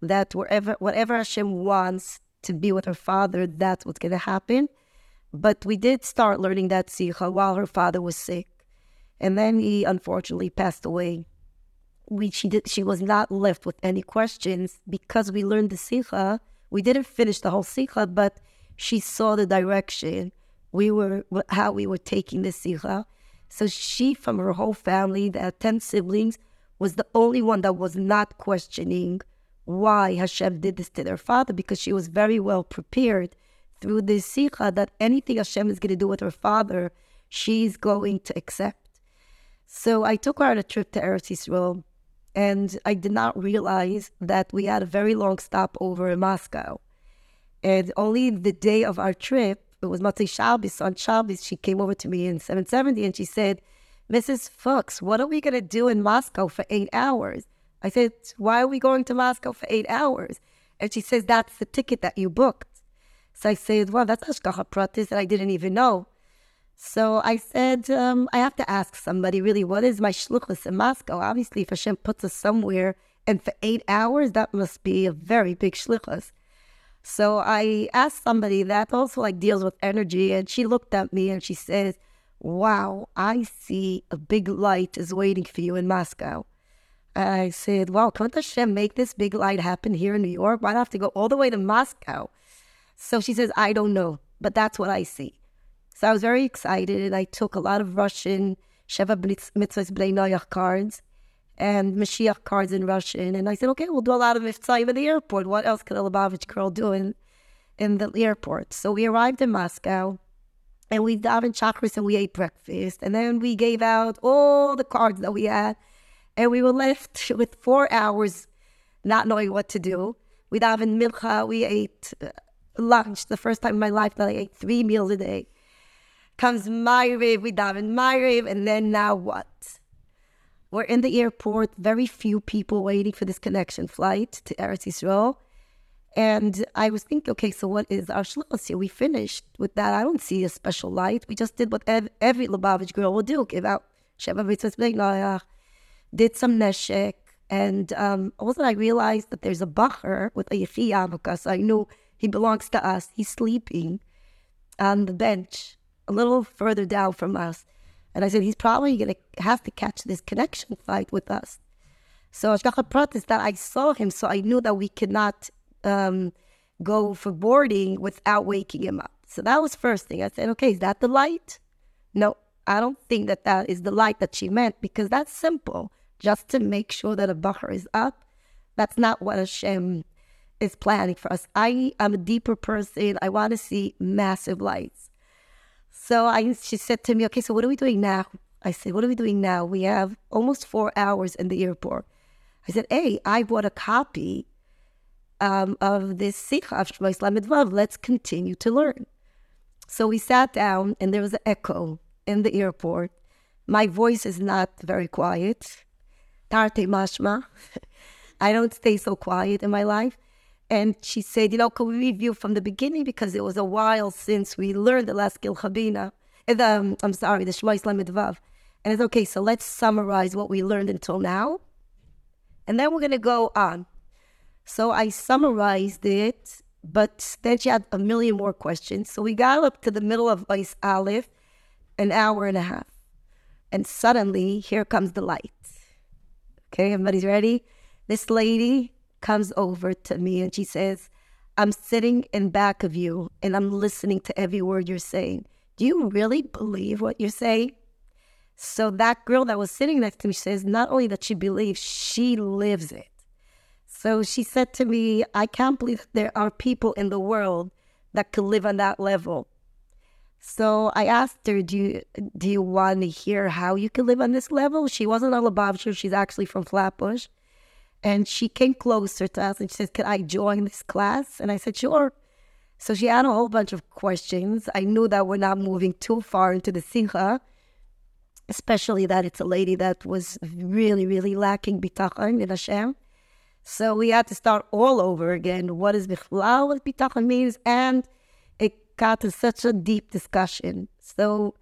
that wherever, whatever Hashem wants to be with her father, that's what's going to happen. But we did start learning that Siha while her father was sick. And then he unfortunately passed away we she did she was not left with any questions because we learned the sikha. We didn't finish the whole sikha, but she saw the direction we were how we were taking the sikha. So she, from her whole family, the ten siblings, was the only one that was not questioning why Hashem did this to their father because she was very well prepared through this sikha that anything Hashem is going to do with her father, she's going to accept. So I took her on a trip to Eretz Yisrael and I did not realize that we had a very long stopover in Moscow. And only the day of our trip, it was Motzei Shabbos, on Shabbos, she came over to me in 770 and she said, Mrs. Fuchs, what are we going to do in Moscow for eight hours? I said, why are we going to Moscow for eight hours? And she says, that's the ticket that you booked. So I said, well, that's Hashgacha Pratis that I didn't even know. So I said, um, I have to ask somebody really, what is my shluchus in Moscow? Obviously, if Hashem puts us somewhere and for eight hours, that must be a very big shluchus. So I asked somebody that also like deals with energy, and she looked at me and she says, Wow, I see a big light is waiting for you in Moscow. I said, Wow, can't Hashem make this big light happen here in New York? Why do I have to go all the way to Moscow? So she says, I don't know, but that's what I see. So I was very excited. I took a lot of Russian Sheva Mitzvahs Bnei Noach cards and Mashiach cards in Russian. And I said, okay, we'll do a lot of Mitzvahs in the airport. What else could a Lubavitch girl do in, in the airport? So we arrived in Moscow and we davened Shacharis and we ate breakfast. And then we gave out all the cards that we had. And we were left [LAUGHS] with four hours not knowing what to do. We davened Mincha, we ate uh, lunch, the first time in my life that I ate three meals a day comes Ma'ariv, we my Ma'ariv, and then now what? We're in the airport, very few people waiting for this connection flight to Eretz Yisrael. And I was thinking, okay, so what is our shlos here? We finished with that. I don't see a special light. We just did what ev- every Lubavitch girl will do, give out Sheva Mitzvahs did some neshek. And um, also I realized that there's a bacher with a yechiyah because I knew he belongs to us. He's sleeping on the bench a little further down from us. And I said, he's probably going to have to catch this connection flight with us. So Ashgacha Pratis that I saw him, so I knew that we could not um, go for boarding without waking him up. So that was first thing. I said, okay, is that the light? No, I don't think that that is the light that she meant because that's simple. Just to make sure that a bacher is up. That's not what Hashem is planning for us. I am a deeper person. I want to see massive lights. So I, she said to me, okay, so what are we doing now? I said, what are we doing now? We have almost four hours in the airport. I said, hey, I bought a copy um, of this Sikha of Shemos Lamed Vav. Let's continue to learn. So we sat down, and there was an echo in the airport. My voice is not very quiet. Tarte mashma. [LAUGHS] I don't stay so quiet in my life. And she said, you know, can we review from the beginning because it was a while since we learned the Lahaskil Chabina. The, um, I'm sorry, the Shemos Lamed Vav. And it's okay, so let's summarize what we learned until now. And then we're going to go on. So I summarized it, but then she had a million more questions. So we got up to the middle of Ice Aleph, an hour and a half. And suddenly, here comes the light. Okay, everybody's ready? This lady comes over to me and she says, I'm sitting in back of you and I'm listening to every word you're saying. Do you really believe what you're saying? So that girl that was sitting next to me says, not only that she believes, she lives it. So she said to me, I can't believe there are people in the world that could live on that level. So I asked her, "Do you do you want to hear how you can live on this level?" She wasn't a Lubavitcher; she's actually from Flatbush, and she came closer to us and she said, "Can I join this class?" And I said, "Sure." So she had a whole bunch of questions. I knew that we're not moving too far into the sicha, especially that it's a lady that was really, really lacking bitachon in Hashem. So we had to start all over again. What is bichlal? What bitachon means, and it got to such a deep discussion. So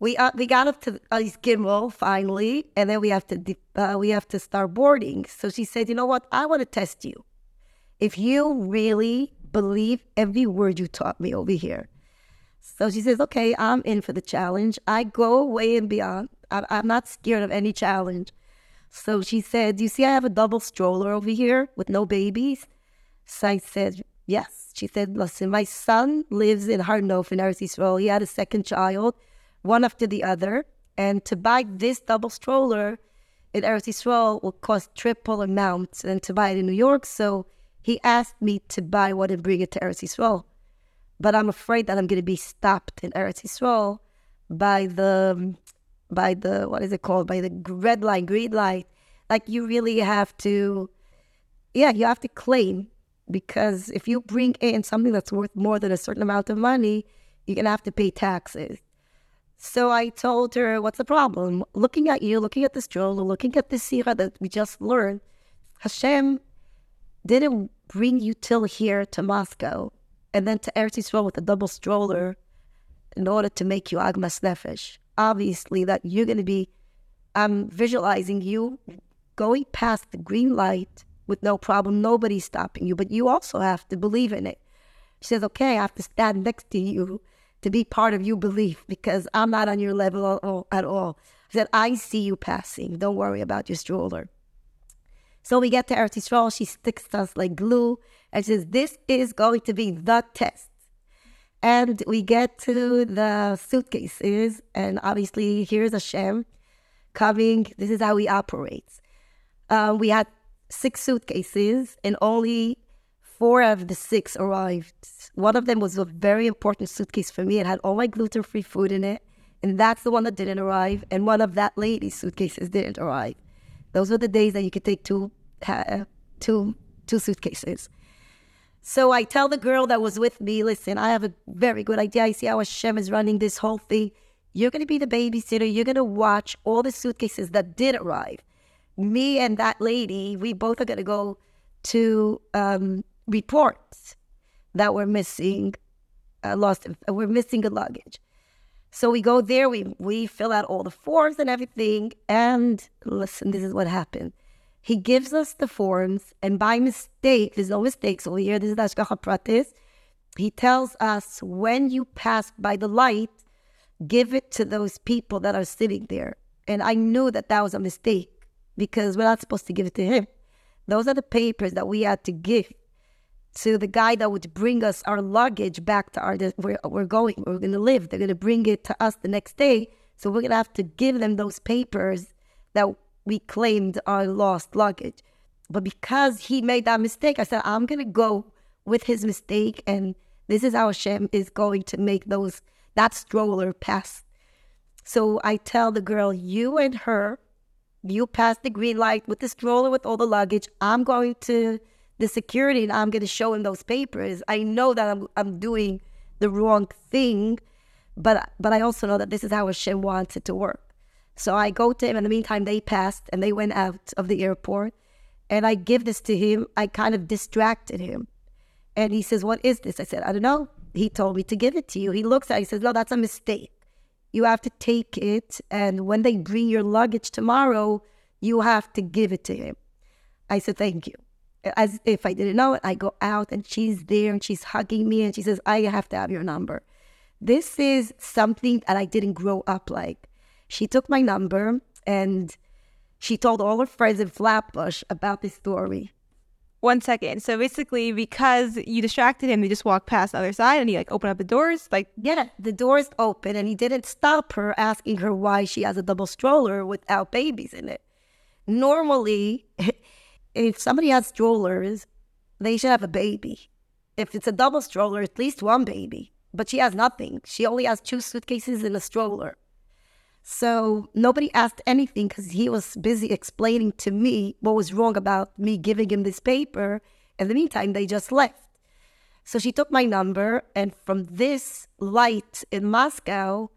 we uh, we got up to uh, Gimel finally, and then we have to uh, we have to start boarding. So she said, "You know what? I want to test you. If you really believe every word you taught me over here." So she says, "Okay, I'm in for the challenge. I go way and beyond. I, I'm not scared of any challenge." So she said, "You see, I have a double stroller over here with no babies." So I said, "Yes." She said, listen, my son lives in Har Nof in Eretz Yisrael. He had a second child, one after the other. And to buy this double stroller in Eretz Yisrael will cost triple amount than to buy it in New York. So he asked me to buy one and bring it to Eretz Yisrael. But I'm afraid that I'm going to be stopped in Eretz Yisrael by the, by the, what is it called? By the red light, green light. Like you really have to, yeah, you have to claim because if you bring in something that's worth more than a certain amount of money, you're going to have to pay taxes. So I told her, what's the problem? Looking at you, looking at this stroller, looking at this Siha that we just learned, Hashem didn't bring you till here to Moscow and then to Eretz Yisrael with a double stroller in order to make you Agmas Nefesh. Obviously, that you're going to be, I'm visualizing you going past the green light with no problem. Nobody's stopping you, but you also have to believe in it. She says, okay, I have to stand next to you to be part of your belief because I'm not on your level at all. I said, I see you passing. Don't worry about your stroller. So we get to Eretz Yisrael. She sticks us like glue and says, this is going to be the test. And we get to the suitcases, and obviously here's Hashem coming. This is how he operates. Uh, we had six suitcases, and only four of the six arrived. One of them was a very important suitcase for me. It had all my gluten free food in it, and that's the one that didn't arrive. And one of that lady's suitcases didn't arrive. Those were the days that you could take two, uh, two, two suitcases. So I tell the girl that was with me, listen, I have a very good idea. I see how Hashem is running this whole thing. You're going to be the babysitter. You're going to watch all the suitcases that did arrive me and that lady, we both are going to go to um, reports that we're missing, uh, lost, uh, we're missing a luggage. So we go there, we, we fill out all the forms and everything. And listen, this is what happened. He gives us the forms, and by mistake, there's no mistakes over here. This is Ashgacha Pratis. He tells us when you pass by the light, give it to those people that are sitting there. And I knew that that was a mistake because we're not supposed to give it to him. Those are the papers that we had to give to the guy that would bring us our luggage back to our where we're going, we're going to live. They're going to bring it to us the next day. So we're going to have to give them those papers that we claimed our lost luggage. But because he made that mistake, I said, I'm going to go with his mistake. And this is how Hashem is going to make those that stroller pass. So I tell the girl, you and her you pass the green light with the stroller with all the luggage. I'm going to the security and I'm going to show him those papers, I know that I'm, I'm doing the wrong thing, but but I also know that this is how Hashem wants it to work. So I go to him. In the meantime, they passed and they went out of the airport, and I give this to him. I kind of distracted him, and he says, "What is this?" I said, "I don't know." He told me to give it to you. He looks at it. He says, "No, that's a mistake. You have to take it, and when they bring your luggage tomorrow, you have to give it to him." I said, "Thank you." As if I didn't know it, I go out and she's there and she's hugging me and she says, I have to have your number. This is something that I didn't grow up like. She took my number and she told all her friends in Flatbush about this story. One second. So basically, because you distracted him, they just walked past the other side and he like opened up the doors. Like, yeah, the doors open and he didn't stop her asking her why she has a double stroller without babies in it. Normally, [LAUGHS] if somebody has strollers, they should have a baby. If it's a double stroller, at least one baby. But she has nothing. She only has two suitcases and a stroller. So nobody asked anything because he was busy explaining to me what was wrong about me giving him this paper. In the meantime, they just left. So she took my number, and from this light in Moscow,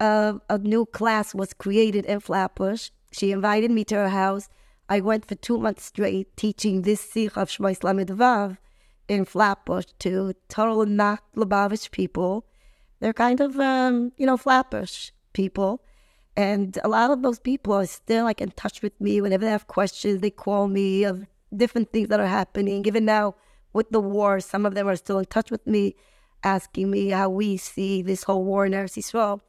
uh, a new class was created in Flatbush. She invited me to her house. I went for two months straight teaching this Sikh of Shemos Lamed Vav in Flatbush to total not Lubavitch people. They're kind of, um, you know, Flatbush people. And a lot of those people are still like in touch with me. Whenever they have questions, they call me of different things that are happening. Even now with the war, some of them are still in touch with me, asking me how we see this whole war in Eretz Yisrael.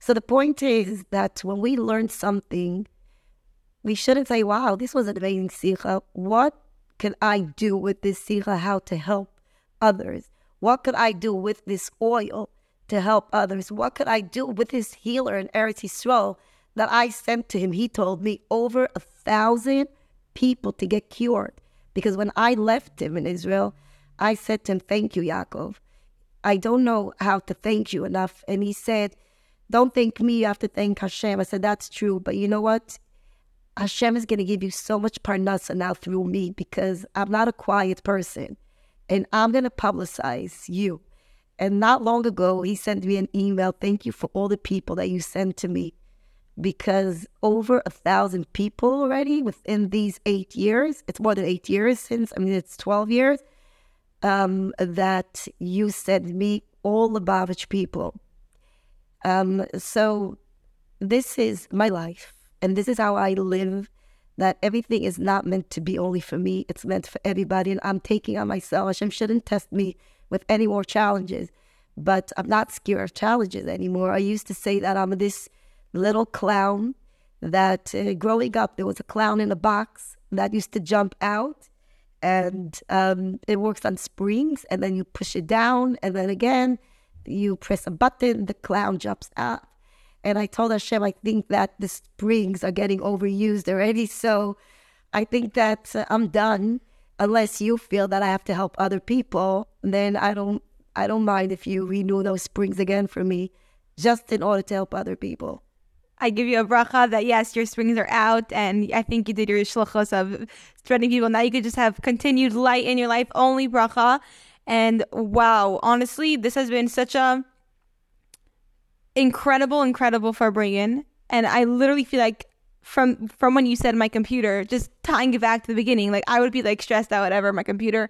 So the point is that when we learn something, we shouldn't say, wow, this was an amazing sikha. What can I do with this sikha? How to help others? What could I do with this oil to help others? What could I do with this healer in Eretz Yisrael that I sent to him? He told me over a thousand people to get cured. Because when I left him in Israel, I said to him, thank you, Yaakov. I don't know how to thank you enough. And he said, don't thank me, you have to thank Hashem. I said, that's true. But you know what? Hashem is going to give you so much parnasa now through me because I'm not a quiet person and I'm going to publicize you. And not long ago, he sent me an email. Thank you for all the people that you sent to me because over a thousand people already within these eight years, it's more than eight years since, I mean, it's 12 years, um, that you sent me all the Lubavitch people. Um, so this is my life and this is how I live. That everything is not meant to be only for me; it's meant for everybody. And I'm taking on myself. Hashem shouldn't test me with any more challenges, but I'm not scared of challenges anymore. I used to say that I'm this little clown. That uh, growing up, there was a clown in a box that used to jump out, and um, it works on springs, and then you push it down, and then again you press a button, the clown jumps out. And I told Hashem, I think that the springs are getting overused already. So I think that uh, I'm done. Unless you feel that I have to help other people, then I don't. I don't mind if you renew those springs again for me, just in order to help other people. I give you a bracha that yes, your springs are out, and I think you did your shluchos of spreading people. Now you could just have continued light in your life, only bracha. And wow, honestly, this has been such a incredible, incredible for farbrengen. And I literally feel like from from when you said my computer, just tying it back to the beginning, like I would be like stressed out whatever my computer.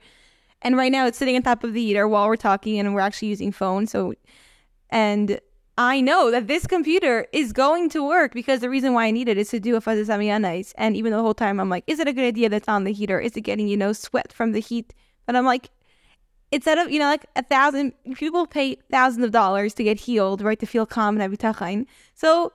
And right now it's sitting on top of the heater while we're talking and we're actually using phone. So and I know that this computer is going to work because the reason why I need it is to do a fuzzy samianais. And even the whole time I'm like, is it a good idea that's on the heater? Is it getting, you know, sweat from the heat? But I'm like, instead of you know like a thousand people pay thousands of dollars to get healed right to feel calm and bitachon so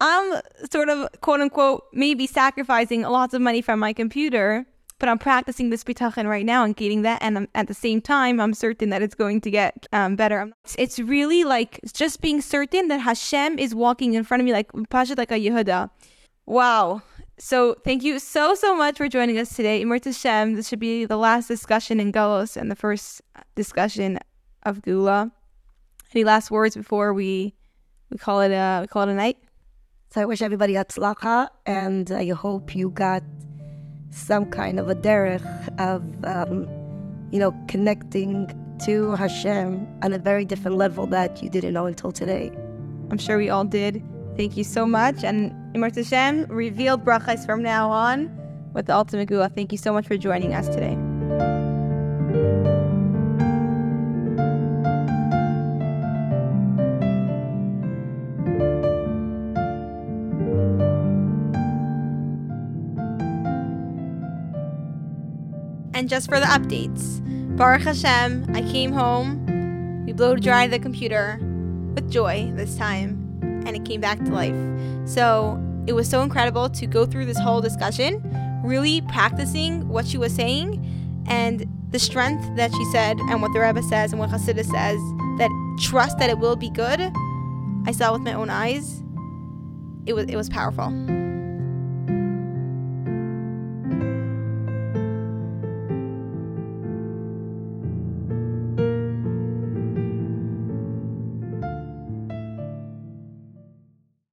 i'm sort of quote unquote maybe sacrificing lots of money from my computer but i'm practicing this bitachon right now and getting that and I'm, at the same time i'm certain that it's going to get um, better. It's really like just being certain that hashem is walking in front of me like pasha like a yehuda. Wow so thank you so, so much for joining us today. Imert Hashem, this should be the last discussion in Golos and the first discussion of Geula. Any last words before we we call it a we call it a night? So I wish everybody atzlacha, and I hope you got some kind of a derech of, um, you know, connecting to Hashem on a very different level that you didn't know until today. I'm sure we all did. Thank you so much. And Imart Hashem, revealed brachas from now on with the ultimate geula. Thank you so much for joining us today. And just for the updates, Baruch Hashem, I came home. We blow dry the computer with joy this time, and it came back to life. So it was so incredible to go through this whole discussion, really practicing what she was saying, and the strength that she said, and what the Rebbe says, and what Hasidah says, that trust that it will be good. I saw with my own eyes. It was it was powerful.